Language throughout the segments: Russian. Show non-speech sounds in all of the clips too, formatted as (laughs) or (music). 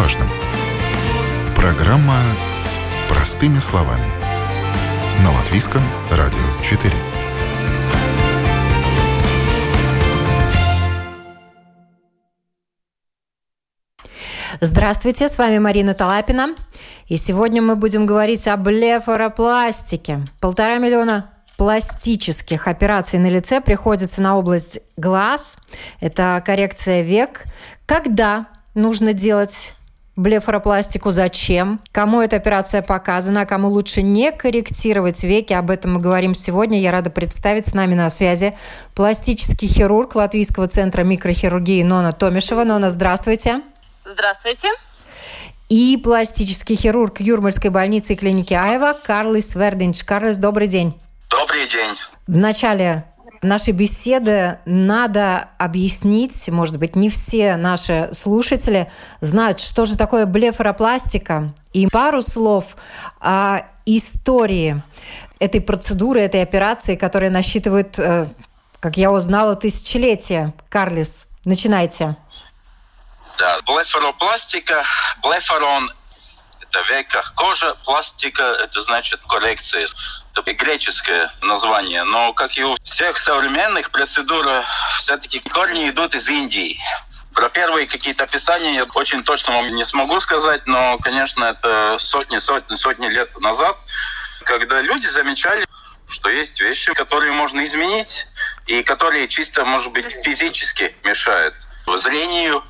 важном. Программа «Простыми словами». На Латвийском радио 4. Здравствуйте, с вами Марина Талапина. И сегодня мы будем говорить о блефаропластике. Полтора миллиона пластических операций на лице приходится на область глаз. Это коррекция век. Когда нужно делать блефаропластику, зачем, кому эта операция показана, а кому лучше не корректировать веки. Об этом мы говорим сегодня. Я рада представить с нами на связи пластический хирург Латвийского центра микрохирургии Нона Томишева. Нона, здравствуйте. Здравствуйте. И пластический хирург Юрмальской больницы и клиники Айва Карлис Вердинч. Карлис, добрый день. Добрый день. В начале нашей беседы надо объяснить, может быть, не все наши слушатели знают, что же такое блефаропластика, и пару слов о истории этой процедуры, этой операции, которая насчитывает, э, как я узнала, тысячелетия. Карлис, начинайте. Да, блефаропластика, блефарон – это века, кожа, пластика – это значит коррекция. Это греческое название, но, как и у всех современных процедур, все-таки корни идут из Индии. Про первые какие-то описания я очень точно вам не смогу сказать, но, конечно, это сотни, сотни, сотни лет назад, когда люди замечали, что есть вещи, которые можно изменить, и которые чисто, может быть, физически мешают зрению.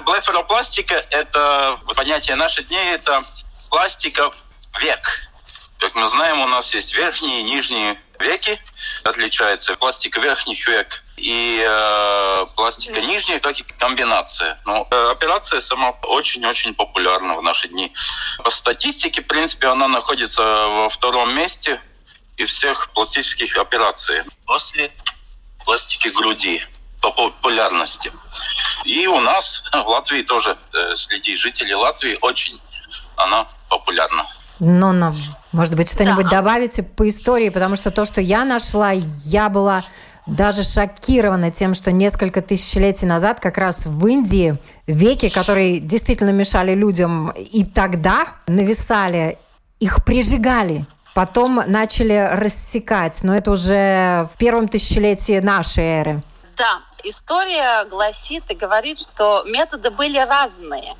Блефаропластика – это понятие наших дней, это пластика век. Как мы знаем, у нас есть верхние и нижние веки. Отличается пластика верхних век и э, пластика mm. нижних, как и комбинация. Но э, операция сама очень-очень популярна в наши дни. По статистике, в принципе, она находится во втором месте из всех пластических операций после пластики груди по популярности. И у нас в Латвии тоже, э, среди жителей Латвии, очень она популярна. Но, но может быть, что-нибудь да. добавите по истории, потому что то, что я нашла, я была даже шокирована тем, что несколько тысячелетий назад как раз в Индии веки, которые действительно мешали людям и тогда нависали, их прижигали. Потом начали рассекать, но это уже в первом тысячелетии нашей эры. Да, история гласит и говорит, что методы были разные.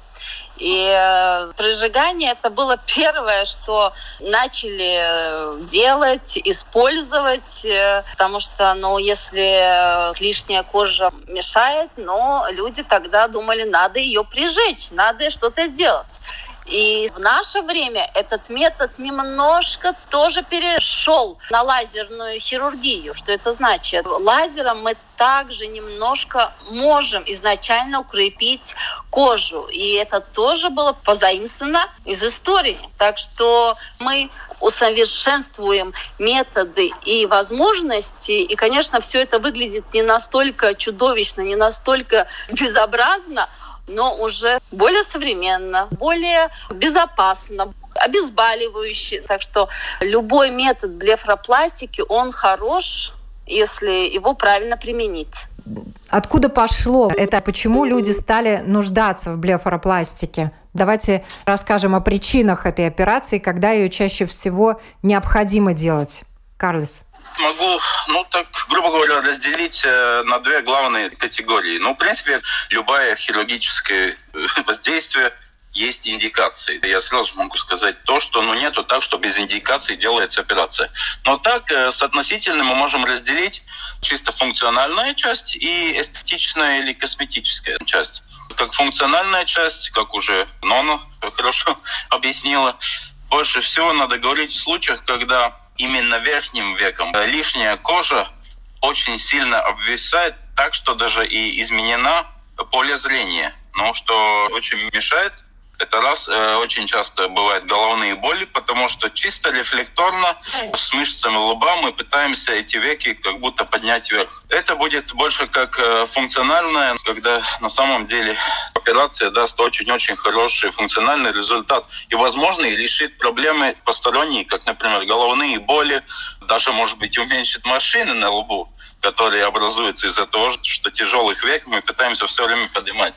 И э, прижигание это было первое, что начали э, делать, использовать, э, потому что, ну, если лишняя кожа мешает, но люди тогда думали, надо ее прижечь, надо что-то сделать. И в наше время этот метод немножко тоже перешел на лазерную хирургию. Что это значит? Лазером мы также немножко можем изначально укрепить кожу. И это тоже было позаимствовано из истории. Так что мы усовершенствуем методы и возможности. И, конечно, все это выглядит не настолько чудовищно, не настолько безобразно, но уже более современно, более безопасно, обезболивающий. Так что любой метод блефропластики, он хорош, если его правильно применить. Откуда пошло это? Почему люди стали нуждаться в блефаропластике? Давайте расскажем о причинах этой операции, когда ее чаще всего необходимо делать. Карлес могу, ну так, грубо говоря, разделить э, на две главные категории. Ну, в принципе, любое хирургическое э, (laughs) воздействие есть индикации. Я сразу могу сказать то, что ну, нету так, что без индикации делается операция. Но так, э, соотносительно мы можем разделить чисто функциональная часть и эстетичная или косметическая часть. Как функциональная часть, как уже Нона (laughs) хорошо объяснила, больше всего надо говорить в случаях, когда именно верхним веком. Лишняя кожа очень сильно обвисает так, что даже и изменена поле зрения. Ну, что очень мешает это раз э, очень часто бывают головные боли, потому что чисто рефлекторно с мышцами лба мы пытаемся эти веки как будто поднять вверх. Это будет больше как э, функциональное, когда на самом деле операция даст очень-очень хороший функциональный результат. И, возможно, и решит проблемы посторонние, как, например, головные боли, даже, может быть, уменьшит машины на лбу. Которые образуются из-за того, что тяжелых век мы пытаемся все время поднимать.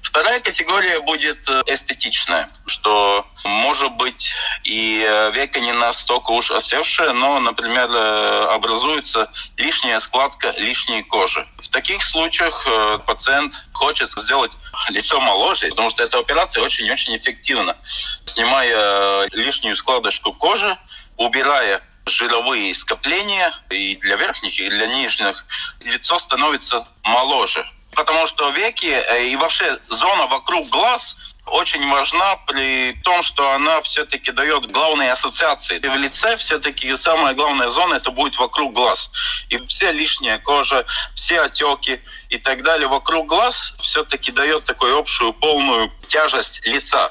Вторая категория будет э, эстетичная, что может быть и э, века не настолько уж осевшая, но, например, э, образуется лишняя складка лишней кожи. В таких случаях пациент хочет сделать лицо моложе, потому что эта операция очень-очень эффективна. Снимая лишнюю складочку кожи, убирая жировые скопления и для верхних, и для нижних, лицо становится моложе. Потому что веки э, и вообще зона вокруг глаз очень важна при том, что она все-таки дает главные ассоциации. И в лице все-таки самая главная зона это будет вокруг глаз. И все лишняя кожа, все отеки и так далее вокруг глаз все-таки дает такую общую полную тяжесть лица.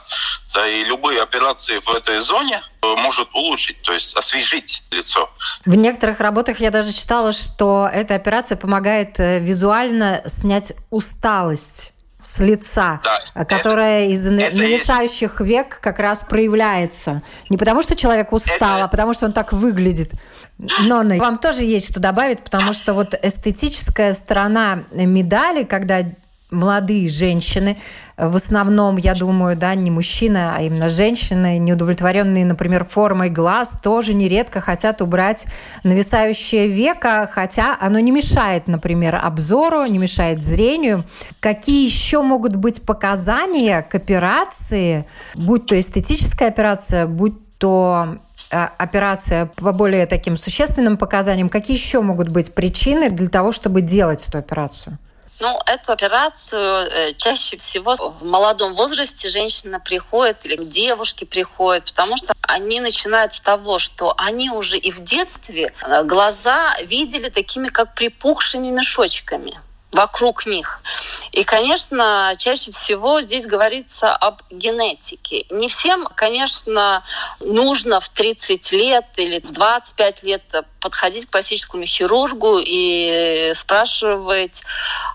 Да и любые операции в этой зоне э, может улучшить, то есть освежить лицо. В некоторых работах я даже читала, что эта операция помогает э, визуально снять усталость с лица, да, которая из нависающих есть... век как раз проявляется. Не потому, что человек устал, это... а потому, что он так выглядит. Но вам тоже есть что добавить, потому что вот эстетическая сторона медали, когда молодые женщины, в основном, я думаю, да, не мужчины, а именно женщины, неудовлетворенные, например, формой глаз, тоже нередко хотят убрать нависающее веко, хотя оно не мешает, например, обзору, не мешает зрению. Какие еще могут быть показания к операции, будь то эстетическая операция, будь то э, операция по более таким существенным показаниям, какие еще могут быть причины для того, чтобы делать эту операцию? Ну, эту операцию э, чаще всего в молодом возрасте женщина приходит или девушки приходят, потому что они начинают с того, что они уже и в детстве э, глаза видели такими, как припухшими мешочками вокруг них. И, конечно, чаще всего здесь говорится об генетике. Не всем, конечно, нужно в 30 лет или в 25 лет подходить к пластическому хирургу и спрашивать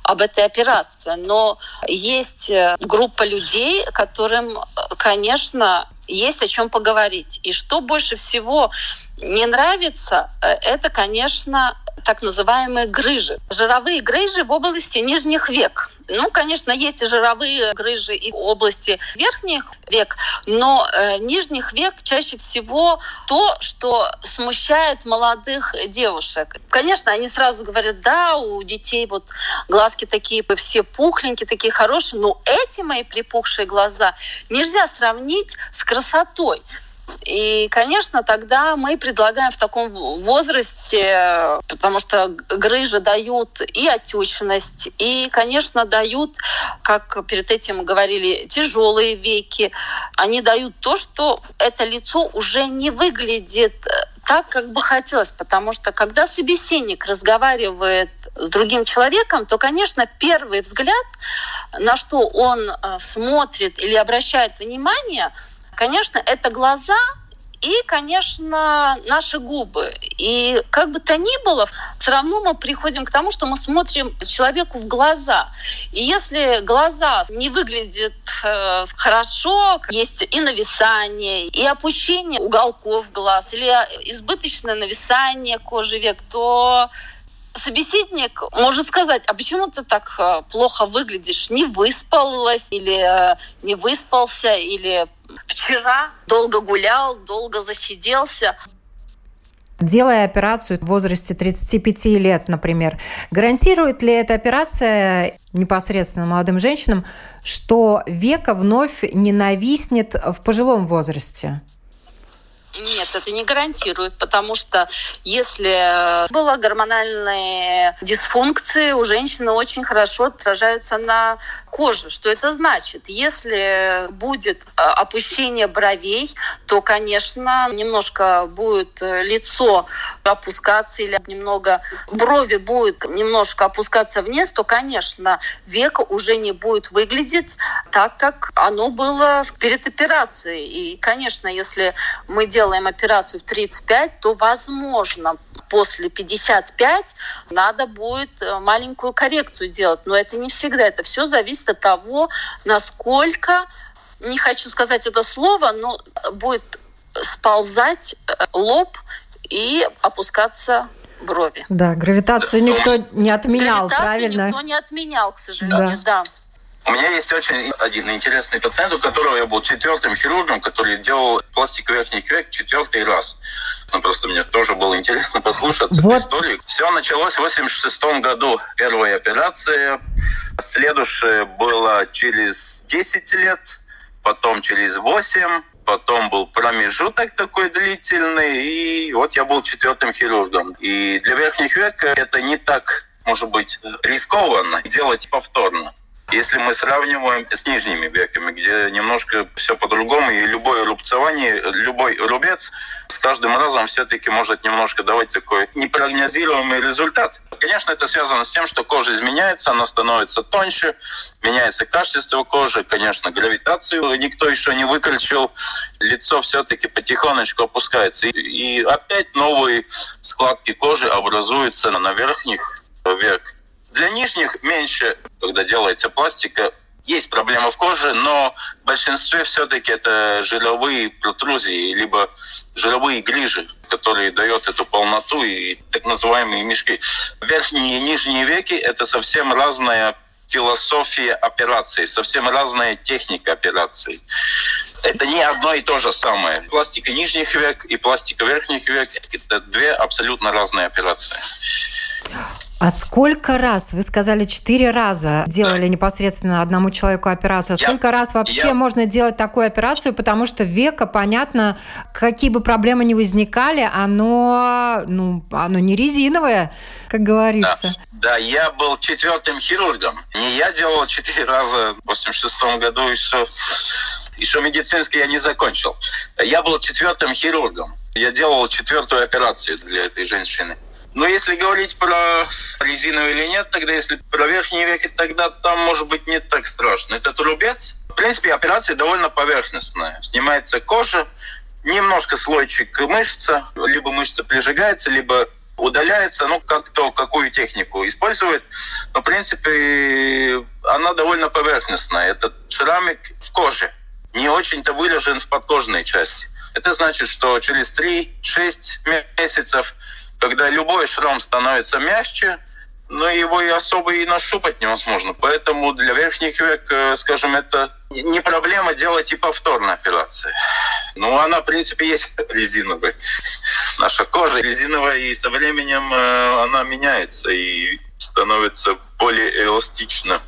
об этой операции. Но есть группа людей, которым, конечно, есть о чем поговорить. И что больше всего не нравится, э, это, конечно, так называемые грыжи. Жировые грыжи в области нижних век. Ну, конечно, есть и жировые грыжи и в области верхних век, но э, нижних век чаще всего то, что смущает молодых девушек. Конечно, они сразу говорят, да, у детей вот глазки такие все пухленькие, такие хорошие, но эти мои припухшие глаза нельзя сравнить с красотой. И, конечно, тогда мы предлагаем в таком возрасте, потому что грыжи дают и отечность, и, конечно, дают, как перед этим говорили, тяжелые веки. Они дают то, что это лицо уже не выглядит так, как бы хотелось, потому что когда собеседник разговаривает с другим человеком, то, конечно, первый взгляд, на что он э, смотрит или обращает внимание – Конечно, это глаза и, конечно, наши губы. И как бы то ни было, все равно мы приходим к тому, что мы смотрим человеку в глаза. И если глаза не выглядят э, хорошо, есть и нависание, и опущение уголков глаз, или избыточное нависание кожи век, то собеседник может сказать, а почему ты так э, плохо выглядишь? Не выспалась или э, не выспался, или вчера долго гулял, долго засиделся. Делая операцию в возрасте 35 лет, например, гарантирует ли эта операция непосредственно молодым женщинам, что века вновь не нависнет в пожилом возрасте? Нет, это не гарантирует, потому что если была гормональные дисфункции, у женщины очень хорошо отражаются на коже. Что это значит? Если будет э, опущение бровей, то, конечно, немножко будет э, лицо опускаться или немного брови будет немножко опускаться вниз, то, конечно, века уже не будет выглядеть так, как оно было перед операцией. И, конечно, если мы делаем делаем операцию в 35, то, возможно, после 55 надо будет э, маленькую коррекцию делать. Но это не всегда. Это все зависит от того, насколько, не хочу сказать это слово, но будет сползать э, лоб и опускаться брови. Да, гравитацию никто не отменял, Гравитацию правильно? никто не отменял, к сожалению, да. У меня есть очень один интересный пациент, у которого я был четвертым хирургом, который делал пластик верхних век четвертый раз. Ну, просто мне тоже было интересно послушать вот. эту историю. Все началось в 86 году. Первая операция. Следующая была через 10 лет, потом через 8, потом был промежуток такой длительный, и вот я был четвертым хирургом. И для верхних век это не так, может быть, рискованно делать повторно. Если мы сравниваем с нижними веками, где немножко все по-другому, и любое рубцевание, любой рубец с каждым разом все-таки может немножко давать такой непрогнозируемый результат. Конечно, это связано с тем, что кожа изменяется, она становится тоньше, меняется качество кожи, конечно, гравитацию никто еще не выключил, лицо все-таки потихонечку опускается. И опять новые складки кожи образуются на верхних век для нижних меньше, когда делается пластика, есть проблема в коже, но в большинстве все-таки это жировые протрузии, либо жировые грижи, которые дают эту полноту и так называемые мешки. Верхние и нижние веки – это совсем разная философия операции, совсем разная техника операции. Это не одно и то же самое. Пластика нижних век и пластика верхних век – это две абсолютно разные операции. А сколько раз, вы сказали, четыре раза делали непосредственно одному человеку операцию. А сколько я, раз вообще я... можно делать такую операцию? Потому что века, понятно, какие бы проблемы ни возникали, оно, ну, оно не резиновое, как говорится. Да, да я был четвертым хирургом. Не я делал четыре раза в 86 году еще еще медицинский я не закончил. Я был четвертым хирургом. Я делал четвертую операцию для этой женщины. Но если говорить про резиновый или нет, тогда если про верхние веки, тогда там может быть не так страшно. Это рубец. В принципе, операция довольно поверхностная. Снимается кожа, немножко слойчик мышца, либо мышца прижигается, либо удаляется, ну, как то, какую технику использует. Но, в принципе, она довольно поверхностная. Этот шрамик в коже не очень-то выражен в подкожной части. Это значит, что через 3-6 месяцев когда любой шрам становится мягче, но его и особо и нащупать невозможно. Поэтому для верхних век, э, скажем, это не проблема делать и повторные операции. Ну, она, в принципе, есть (laughs) резиновая. Наша кожа резиновая, и со временем э, она меняется и становится более эластична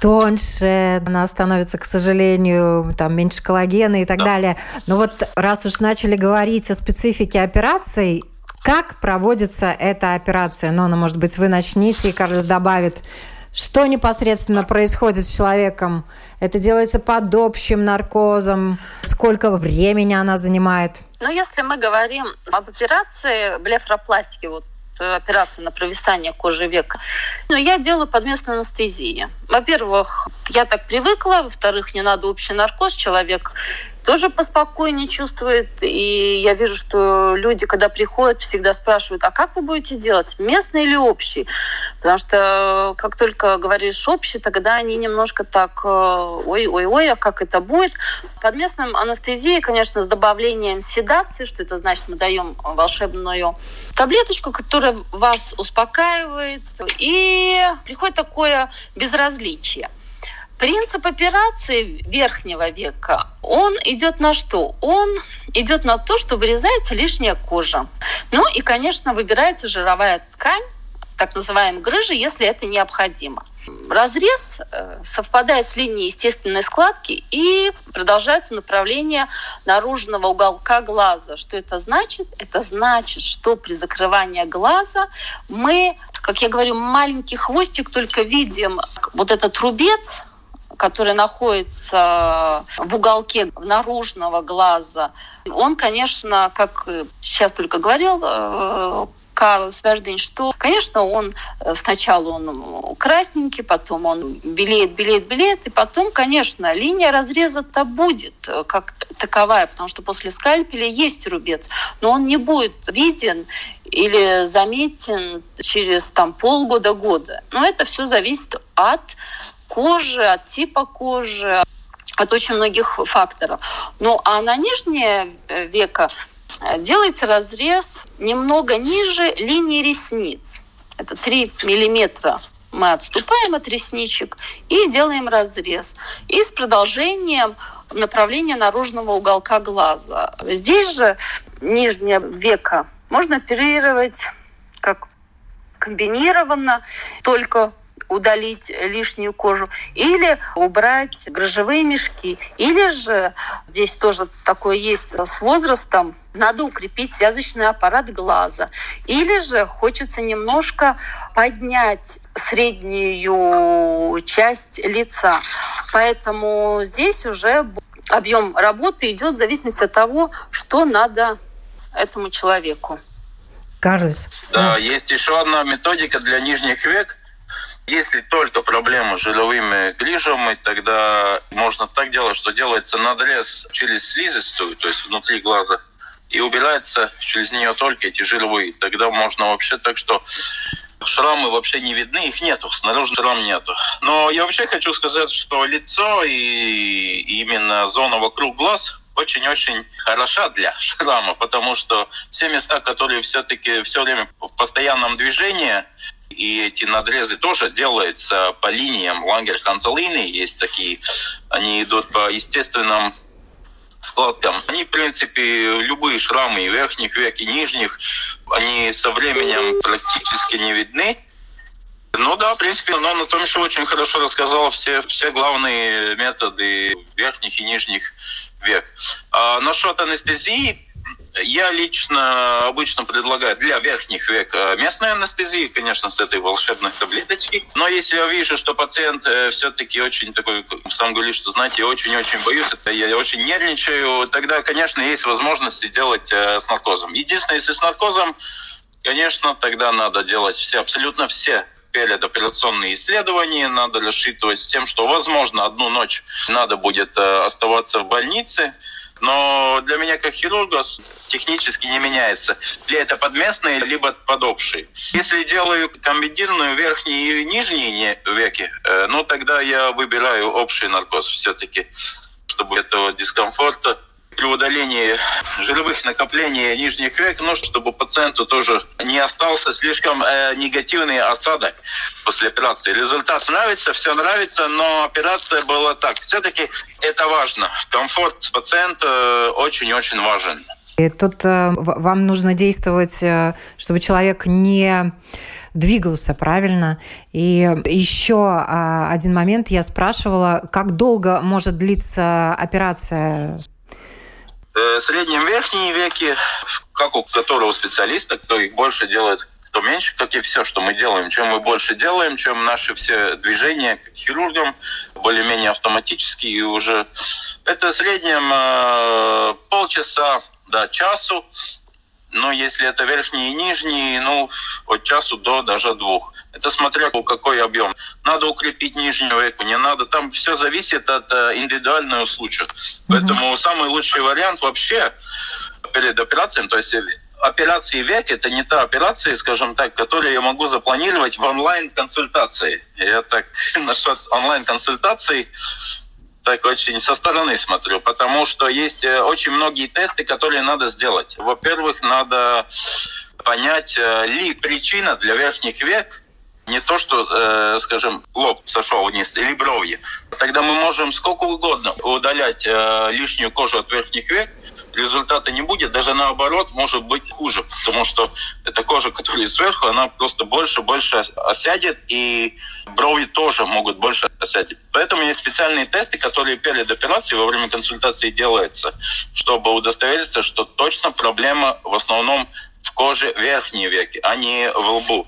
тоньше, она становится, к сожалению, там меньше коллагена и так да. далее. Но вот раз уж начали говорить о специфике операций, как проводится эта операция? Нона, может быть, вы начните, и Карлос добавит, что непосредственно происходит с человеком? Это делается под общим наркозом? Сколько времени она занимает? Ну, если мы говорим об операции блефропластики, вот э, операция на провисание кожи века. Но я делаю под местной анестезией. Во-первых, я так привыкла, во-вторых, не надо общий наркоз, человек тоже поспокойнее чувствует. И я вижу, что люди, когда приходят, всегда спрашивают, а как вы будете делать, местный или общий? Потому что как только говоришь общий, тогда они немножко так, ой-ой-ой, а как это будет? Под местным анестезией, конечно, с добавлением седации, что это значит, мы даем волшебную таблеточку, которая вас успокаивает, и приходит такое безразличие. Принцип операции верхнего века, он идет на что? Он идет на то, что вырезается лишняя кожа. Ну и, конечно, выбирается жировая ткань, так называемая грыжа, если это необходимо. Разрез э, совпадает с линией естественной складки и продолжается направление наружного уголка глаза. Что это значит? Это значит, что при закрывании глаза мы, как я говорю, маленький хвостик только видим вот этот рубец, который находится в уголке наружного глаза, он, конечно, как сейчас только говорил э, Карл Свердин, что, конечно, он э, сначала он красненький, потом он белеет, белеет, белеет, и потом, конечно, линия разреза-то будет э, как таковая, потому что после скальпеля есть рубец, но он не будет виден или заметен через там полгода-года. Но это все зависит от кожи, от типа кожи, от очень многих факторов. Ну а на нижнее э, веко делается разрез немного ниже линии ресниц. Это 3 миллиметра мы отступаем от ресничек и делаем разрез. И с продолжением направления наружного уголка глаза. Здесь же нижнее веко можно оперировать как комбинированно, только удалить лишнюю кожу, или убрать грыжевые мешки. Или же, здесь тоже такое есть с возрастом, надо укрепить связочный аппарат глаза. Или же хочется немножко поднять среднюю часть лица. Поэтому здесь уже объем работы идет в зависимости от того, что надо этому человеку. Карлос. Да, есть еще одна методика для нижних век. Если только проблема с жировыми грижами, тогда можно так делать, что делается надрез через слизистую, то есть внутри глаза, и убирается через нее только эти жировые. Тогда можно вообще так, что шрамы вообще не видны, их нету, снаружи шрам нету. Но я вообще хочу сказать, что лицо и именно зона вокруг глаз очень-очень хороша для (laughs) шрама, потому что все места, которые все-таки все время в постоянном движении, и эти надрезы тоже делаются по линиям Лангер-Ханцелины, есть такие, они идут по естественным складкам. Они, в принципе, любые шрамы верхних век, и нижних, они со временем практически не видны. Ну да, в принципе, но Анатомий очень хорошо рассказал все, все главные методы верхних и нижних век. А насчет анестезии, я лично обычно предлагаю для верхних век э, местную анестезию, конечно, с этой волшебной таблеточкой. Но если я вижу, что пациент э, все-таки очень такой, сам говорит, что, знаете, я очень-очень боюсь, это я очень нервничаю, тогда, конечно, есть возможность делать э, с наркозом. Единственное, если с наркозом, конечно, тогда надо делать все, абсолютно все передоперационные исследования, надо рассчитывать с тем, что, возможно, одну ночь надо будет оставаться в больнице, но для меня как хирурга технически не меняется. Ли это подместные, либо подобшие. Если делаю комбинированную верхние и нижние веки, э, ну тогда я выбираю общий наркоз все-таки, чтобы этого дискомфорта при удалении жировых накоплений нижних век, ну, чтобы пациенту тоже не остался слишком э, негативный осадок после операции. Результат нравится, все нравится, но операция была так. Все-таки это важно. Комфорт пациента очень-очень важен. И тут э, вам нужно действовать, э, чтобы человек не двигался правильно. И еще э, один момент я спрашивала, как долго может длиться операция Э, среднем верхние веки, как у которого специалиста, кто их больше делает, кто меньше, как и все, что мы делаем. Чем мы больше делаем, чем наши все движения как хирургам более-менее автоматические уже. Это в среднем э, полчаса до часу. Но если это верхние и нижние, ну, от часу до даже двух. Это смотря какой объем. Надо укрепить нижнюю веку, не надо. Там все зависит от э, индивидуального случая. Mm-hmm. Поэтому самый лучший вариант вообще перед операцией, то есть операции век это не та операция, скажем так, которую я могу запланировать в онлайн-консультации. Я так (laughs) насчет онлайн-консультаций так очень со стороны смотрю, потому что есть э, очень многие тесты, которые надо сделать. Во-первых, надо понять, э, ли причина для верхних век не то, что, э, скажем, лоб сошел вниз или брови. Тогда мы можем сколько угодно удалять э, лишнюю кожу от верхних век, результата не будет, даже наоборот может быть хуже, потому что эта кожа, которая сверху, она просто больше-больше осядет, и брови тоже могут больше осядить. Поэтому есть специальные тесты, которые перед операцией во время консультации делаются, чтобы удостовериться, что точно проблема в основном в коже верхней веки, а не в лбу.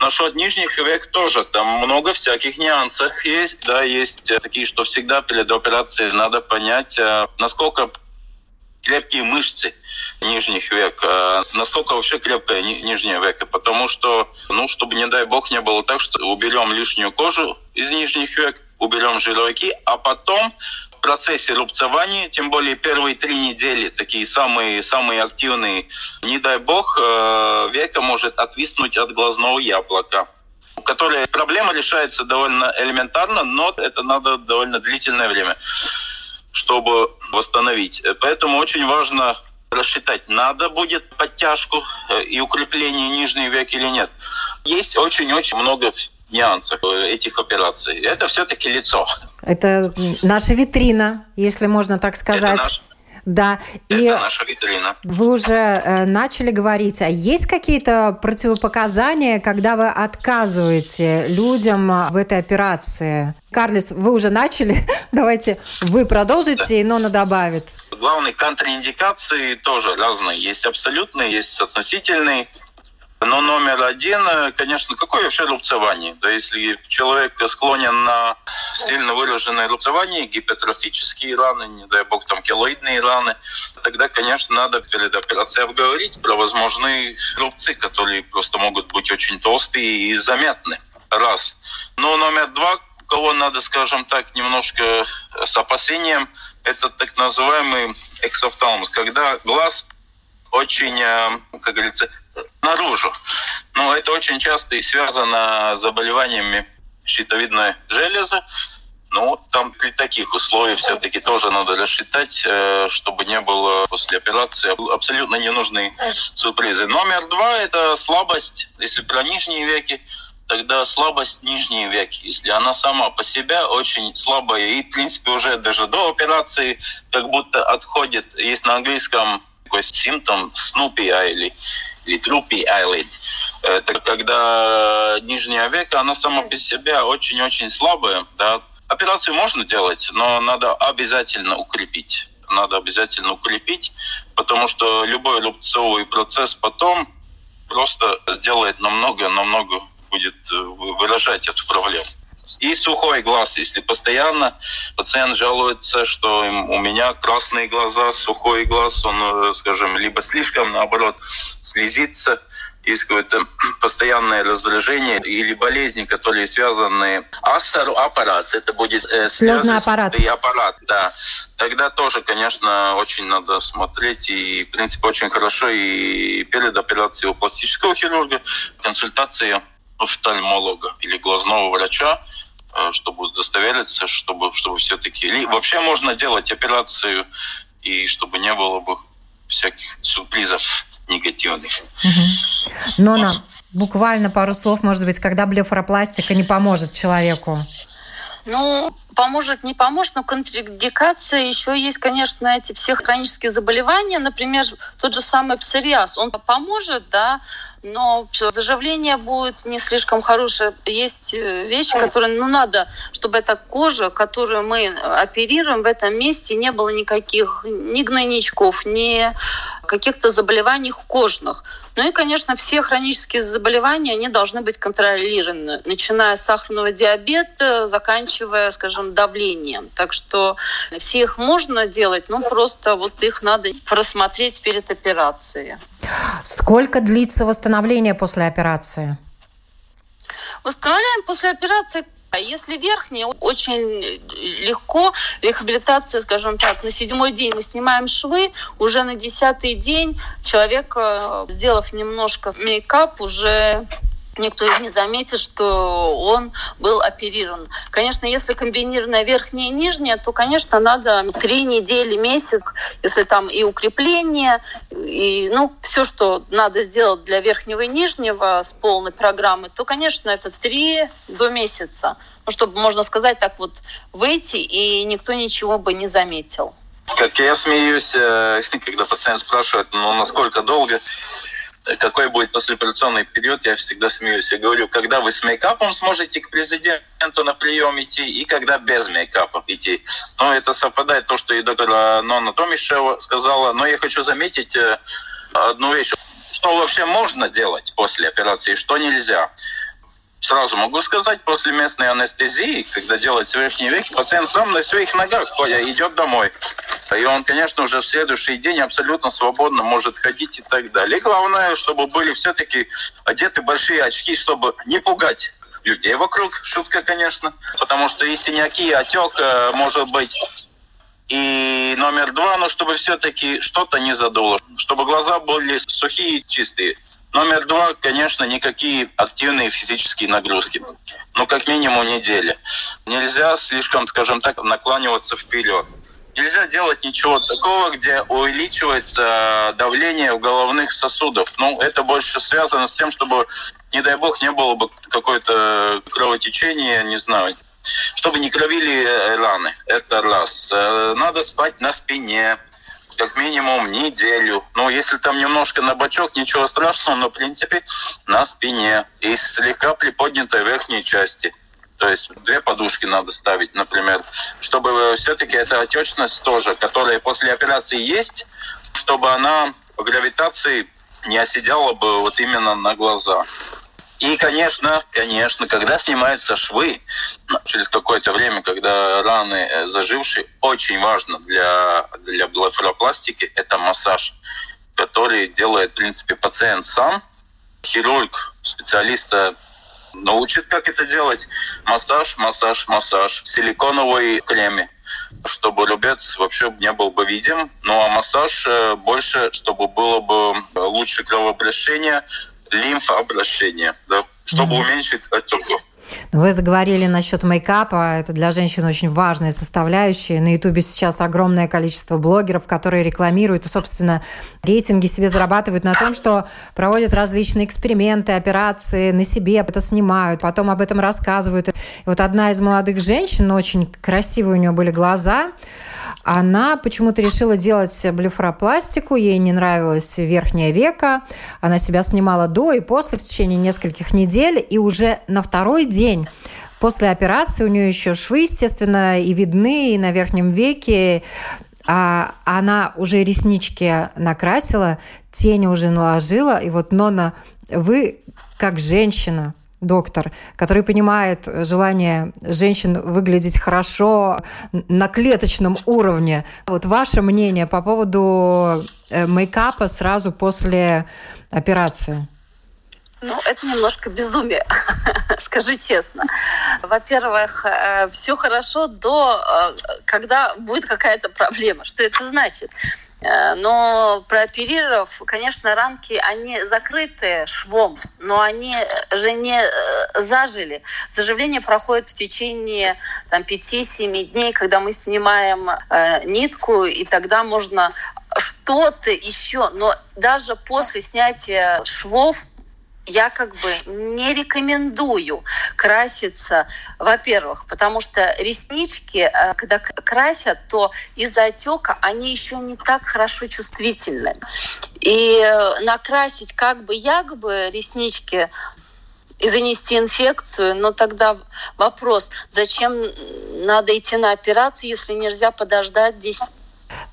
Насчет нижних век тоже там много всяких нюансов есть. Да, есть э, такие, что всегда перед операцией надо понять, э, насколько крепкие мышцы нижних век, э, насколько вообще крепкая нижняя века, потому что, ну, чтобы, не дай бог, не было так, что уберем лишнюю кожу из нижних век, уберем жировики, а потом процессе рубцевания, тем более первые три недели, такие самые, самые активные, не дай бог, э, века может отвиснуть от глазного яблока которая проблема решается довольно элементарно, но это надо довольно длительное время, чтобы восстановить. Поэтому очень важно рассчитать, надо будет подтяжку э, и укрепление нижней век или нет. Есть очень-очень много нюансов этих операций. Это все-таки лицо. Это наша витрина, если можно так сказать. Это наш да. Это и наша витрина. Вы уже э, начали говорить, а есть какие-то противопоказания, когда вы отказываете людям в этой операции? Карлис, вы уже начали. (laughs) Давайте вы продолжите, да. и Нона добавит. Главные контраиндикации тоже разные. Есть абсолютные, есть относительные. Но номер один, э, конечно, какое вообще рубцевание? Да если человек склонен на сильно выраженное рубцевание, гипертрофические раны, не дай бог там килоидные раны, тогда, конечно, надо перед операцией обговорить про возможные рубцы, которые просто могут быть очень толстые и заметны. Раз. Но номер два, кого надо, скажем так, немножко с опасением, это так называемый эксофталмус, когда глаз очень, э, как говорится, наружу. Но это очень часто и связано с заболеваниями щитовидной железы. Ну, там при таких условиях все-таки тоже надо рассчитать, э, чтобы не было после операции абсолютно ненужные сюрпризы. Номер два – это слабость. Если про нижние веки, тогда слабость нижние веки. Если она сама по себе очень слабая и, в принципе, уже даже до операции как будто отходит. Есть на английском такой симптом Snoopy или или трупи eyelid. Это когда нижняя века, она сама по себе очень-очень слабая. Да. Операцию можно делать, но надо обязательно укрепить. Надо обязательно укрепить, потому что любой рубцовый процесс потом просто сделает намного-намного будет э, выражать эту проблему. И сухой глаз, если постоянно пациент жалуется, что у меня красные глаза, сухой глаз, он, э, скажем, либо слишком, наоборот, слезится, есть какое-то (clears throat) постоянное раздражение или болезни, которые связаны ассар аппарат, это будет э, аппарат. И аппарат, да. Тогда тоже, конечно, очень надо смотреть и, в принципе, очень хорошо и перед операцией у пластического хирурга консультация офтальмолога или глазного врача, э, чтобы удостовериться, чтобы, чтобы все-таки... Вообще можно делать операцию, и чтобы не было бы всяких сюрпризов негативных. Угу. Но вот. нам буквально пару слов, может быть, когда блефаропластика не поможет человеку? Ну, поможет, не поможет, но контраиндикация еще есть, конечно, эти все хронические заболевания, например, тот же самый псориаз, он поможет, да, но заживление будет не слишком хорошее. Есть э, вещи, которые, ну, надо, чтобы эта кожа, которую мы оперируем в этом месте, не было никаких ни гнойничков, ни каких-то заболеваний кожных. Ну и, конечно, все хронические заболевания, они должны быть контролированы, начиная с сахарного диабета, заканчивая, скажем, давлением. Так что все их можно делать, но просто вот их надо просмотреть перед операцией. Сколько длится восстановление после операции? Восстановляем после операции а если верхняя, очень легко рехабилитация, скажем так, на седьмой день мы снимаем швы, уже на десятый день человек, э, сделав немножко мейкап, уже никто не заметит, что он был оперирован. Конечно, если комбинированная верхняя и нижняя, то, конечно, надо три недели, месяц, если там и укрепление, и ну, все, что надо сделать для верхнего и нижнего с полной программой, то, конечно, это три до месяца. Ну, чтобы, можно сказать, так вот выйти, и никто ничего бы не заметил. Как я смеюсь, э, (laughs) когда пациент спрашивает, ну, насколько долго, какой будет послеоперационный период, я всегда смеюсь. Я говорю, когда вы с мейкапом сможете к президенту на прием идти и когда без мейкапа идти. Но это совпадает то, что и доктор Нона Томишева сказала. Но я хочу заметить э, одну вещь. Что вообще можно делать после операции, что нельзя. Сразу могу сказать, после местной анестезии, когда делается верхний век, пациент сам на своих ногах ходя, идет домой. И он, конечно, уже в следующий день абсолютно свободно может ходить и так далее. И главное, чтобы были все-таки одеты большие очки, чтобы не пугать людей вокруг. Шутка, конечно. Потому что и синяки, и отек э, может быть. И номер два, ну, чтобы все-таки что-то не задуло. Чтобы глаза были сухие и чистые. Номер два, конечно, никакие активные физические нагрузки. Ну, как минимум недели. Нельзя слишком, скажем так, накланиваться вперед. нельзя делать ничего такого, где увеличивается давление в головных сосудов. Ну, это больше связано с тем, чтобы, не дай бог, не было бы какое-то кровотечение, не знаю, чтобы не кровили э, раны. Это раз. Э, надо спать на спине, как минимум неделю. Ну, если там немножко на бочок, ничего страшного, но, в принципе, на спине и слегка приподнятой верхней части. То есть две подушки надо ставить, например, чтобы все-таки эта отечность тоже, которая после операции есть, чтобы она по гравитации не оседала бы вот именно на глаза. И, конечно, конечно, когда снимаются швы, через какое-то время, когда раны э, зажившие, очень важно для, для блефаропластики это массаж, который делает, в принципе, пациент сам. Хирург, специалиста научит, как это делать. Массаж, массаж, массаж. Силиконовый креме чтобы рубец вообще не был бы видим. Ну а массаж э, больше, чтобы было бы лучше кровообращение, лимфообращение, да, чтобы mm-hmm. уменьшить отеки. Вы заговорили насчет мейкапа. Это для женщин очень важная составляющая. На Ютубе сейчас огромное количество блогеров, которые рекламируют и, собственно, рейтинги себе зарабатывают на том, что проводят различные эксперименты, операции на себе, это снимают, потом об этом рассказывают. И вот одна из молодых женщин, очень красивые у нее были глаза, она почему-то решила делать блефаропластику, ей не нравилось верхнее веко, она себя снимала до и после в течение нескольких недель, и уже на второй день после операции у нее еще швы, естественно, и видны, и на верхнем веке, а она уже реснички накрасила, тени уже наложила, и вот, Нона, вы как женщина, доктор, который понимает желание женщин выглядеть хорошо на клеточном уровне. Вот ваше мнение по поводу э, мейкапа сразу после операции? Ну, это немножко безумие, (laughs) скажу честно. Во-первых, э, все хорошо до, э, когда будет какая-то проблема. Что это значит? Э, но прооперировав, конечно, ранки, они закрыты швом, но они же не э, зажили. Заживление проходит в течение там, 5-7 дней, когда мы снимаем э, нитку, и тогда можно что-то еще, но даже после снятия швов я как бы не рекомендую краситься, во-первых, потому что реснички, э, когда красят, то из-за отека они еще не так хорошо чувствительны. И э, накрасить как бы якобы реснички и занести инфекцию, но тогда вопрос, зачем надо идти на операцию, если нельзя подождать 10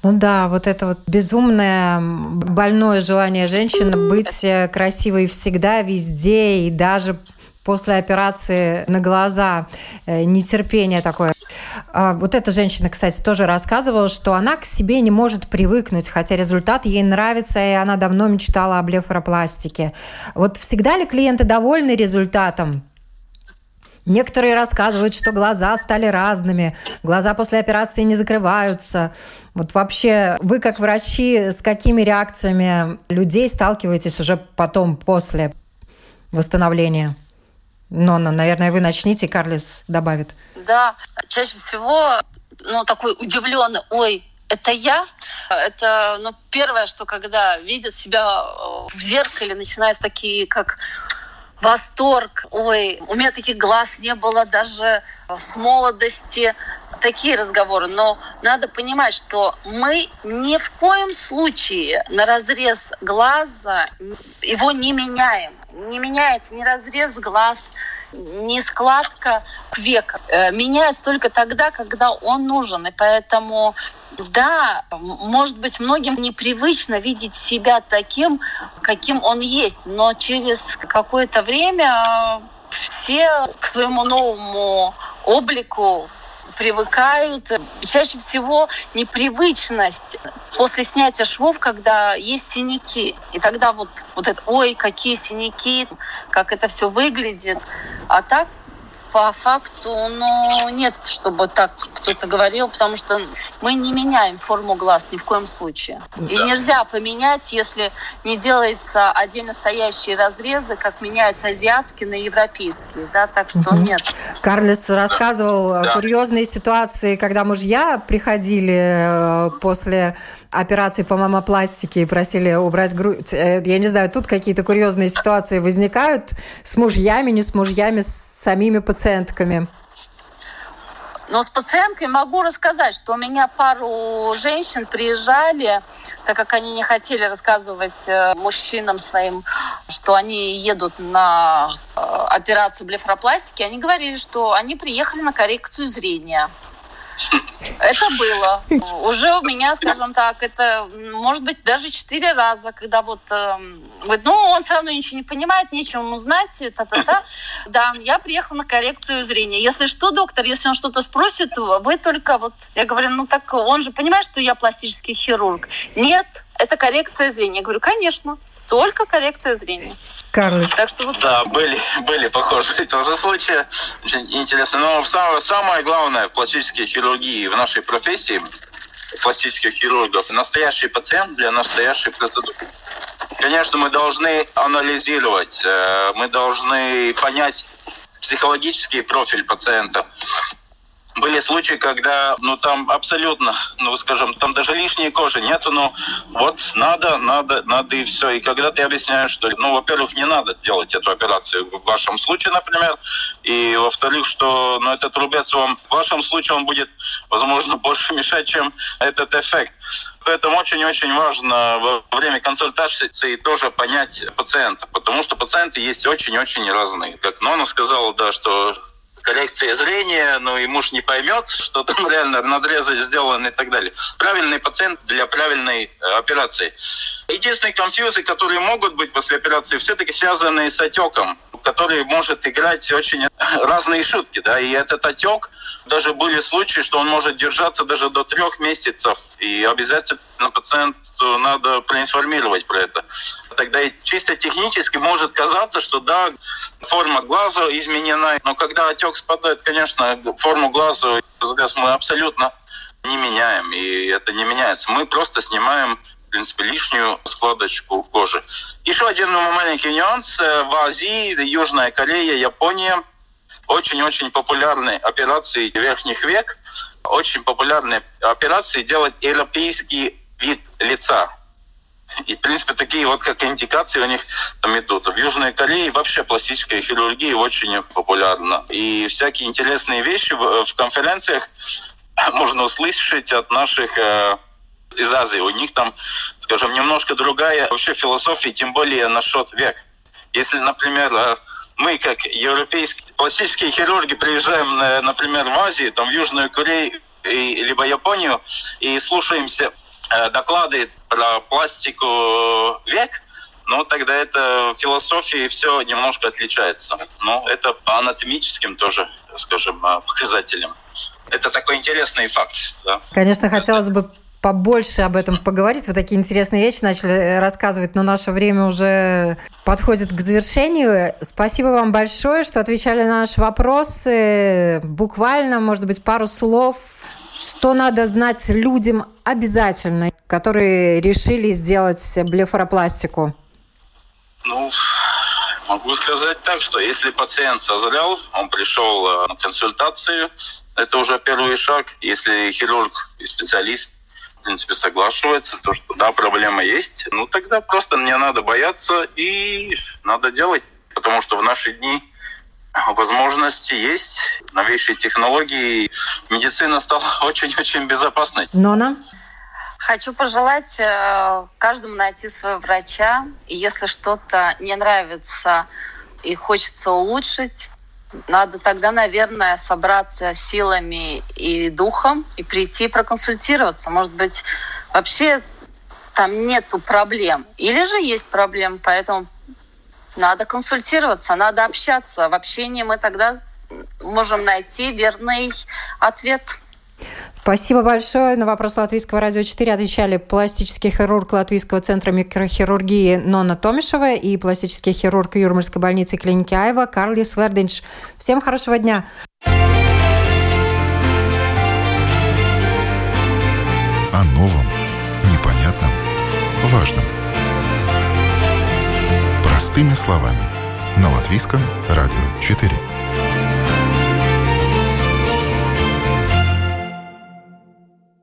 ну да, вот это вот безумное, больное желание женщины быть э, красивой всегда, везде и даже после операции на глаза, э, нетерпение такое. А вот эта женщина, кстати, тоже рассказывала, что она к себе не может привыкнуть, хотя результат ей нравится, и она давно мечтала о блефаропластике. Вот всегда ли клиенты довольны результатом? Некоторые рассказывают, что глаза стали разными, глаза после операции не закрываются. Вот вообще вы как врачи с какими реакциями людей сталкиваетесь уже потом, после восстановления? Нонна, наверное, вы начните, Карлис добавит. Да, чаще всего ну, такой удивленный, ой, это я. Это ну, первое, что когда видят себя в зеркале, начинаются такие, как восторг. Ой, у меня таких глаз не было даже с молодости. Такие разговоры. Но надо понимать, что мы ни в коем случае на разрез глаза его не меняем. Не меняется ни разрез глаз, ни складка века. Э, меняется только тогда, когда он нужен. И поэтому да, может быть, многим непривычно видеть себя таким, каким он есть, но через какое-то время все к своему новому облику привыкают. Чаще всего непривычность после снятия швов, когда есть синяки. И тогда вот, вот это, ой, какие синяки, как это все выглядит. А так по факту, ну, нет, чтобы так кто-то говорил, потому что мы не меняем форму глаз ни в коем случае. Да. И нельзя поменять, если не делается отдельно стоящие разрезы, как меняются азиатские на европейские, да, так что угу. нет. Карлес рассказывал да. курьезные ситуации, когда мужья приходили э, после операции по мамопластике и просили убрать грудь. Э, я не знаю, тут какие-то курьезные ситуации возникают с мужьями, не с мужьями, с самими пациентками. Но с пациенткой могу рассказать, что у меня пару женщин приезжали, так как они не хотели рассказывать э, мужчинам своим, что они едут на э, операцию блефропластики, они говорили, что они приехали на коррекцию зрения. Это было. Уже у меня, скажем так, это может быть даже четыре раза, когда вот э, ну, он все равно ничего не понимает, нечего ему знать, та-та-та. Да, я приехала на коррекцию зрения. Если что, доктор, если он что-то спросит, вы только вот, я говорю, ну так он же понимает, что я пластический хирург. Нет, это коррекция зрения. Я говорю, конечно, только коррекция зрения. Карлос. Так что вот... Да, были, были похожие (laughs) тоже случаи. Очень интересно. Но самое, самое главное в пластической хирургии, в нашей профессии, пластических хирургов, настоящий пациент для настоящей процедуры. Конечно, мы должны анализировать, э, мы должны понять психологический профиль пациента, были случаи, когда, ну, там абсолютно, ну, скажем, там даже лишней кожи нету, ну, вот надо, надо, надо и все. И когда ты объясняешь, что, ну, во-первых, не надо делать эту операцию в вашем случае, например, и, во-вторых, что, ну, этот рубец вам, в вашем случае он будет, возможно, (laughs) больше мешать, чем этот эффект. Поэтому очень-очень важно во время консультации тоже понять пациента, потому что пациенты есть очень-очень разные. Как Нона сказала, да, что коррекция зрения, ну и муж не поймет, что там (laughs) реально надрезы сделаны и так далее. Правильный пациент для правильной э, операции. Единственные конфьюзы, которые могут быть после операции, все-таки связаны с отеком, который может играть очень (laughs) разные шутки. Да? И этот отек, даже были случаи, что он может держаться даже до трех месяцев. И обязательно пациенту надо проинформировать про это. Тогда и чисто технически может казаться, что да, форма глаза изменена. Но когда отек спадает, конечно, форму глаза мы абсолютно не меняем. И это не меняется. Мы просто снимаем в принципе, лишнюю складочку кожи. Еще один маленький нюанс. В Азии, Южная Корея, Япония очень-очень популярные операции верхних век, очень популярные операции делать европейский вид лица. И, в принципе, такие вот как индикации у них там идут. В Южной Корее вообще пластическая хирургия очень популярна. И всякие интересные вещи в, в конференциях (clears throat) можно услышать от наших э, из Азии. У них там, скажем, немножко другая вообще философия, тем более насчет век. Если, например, э, мы, как европейские пластические хирурги, приезжаем, например, в Азию, там, в Южную Корею, и, либо Японию, и слушаемся э, доклады про пластику век, ну, тогда это философии все немножко отличается. Но это по анатомическим тоже, скажем, э, показателям. Это такой интересный факт. Да? Конечно, хотелось бы побольше об этом поговорить. Вы такие интересные вещи начали э, рассказывать, но наше время уже подходит к завершению. Спасибо вам большое, что отвечали на наши вопросы. Буквально, может быть, пару слов. Что надо знать людям обязательно, которые решили сделать блефаропластику? Ну, могу сказать так, что если пациент созрел, он пришел э, на консультацию, это уже первый шаг. Если хирург и специалист принципе, соглашивается, то, что да, проблема есть, ну тогда просто не надо бояться и надо делать, потому что в наши дни возможности есть, новейшие технологии, медицина стала (laughs) очень-очень безопасной. Нона? Хочу пожелать э, каждому найти своего врача. И если что-то не нравится и хочется улучшить, надо тогда, наверное, собраться силами и духом и прийти проконсультироваться. Может быть, вообще там нету проблем. Или же есть проблемы, поэтому надо консультироваться, надо общаться. В общении мы тогда можем найти верный ответ. Спасибо большое. На вопрос Латвийского радио 4 отвечали пластический хирург Латвийского центра микрохирургии Нона Томишева и пластический хирург Юрмальской больницы клиники Айва Карлис Вердинч. Всем хорошего дня. О новом, непонятном, важном. Простыми словами. На Латвийском радио 4.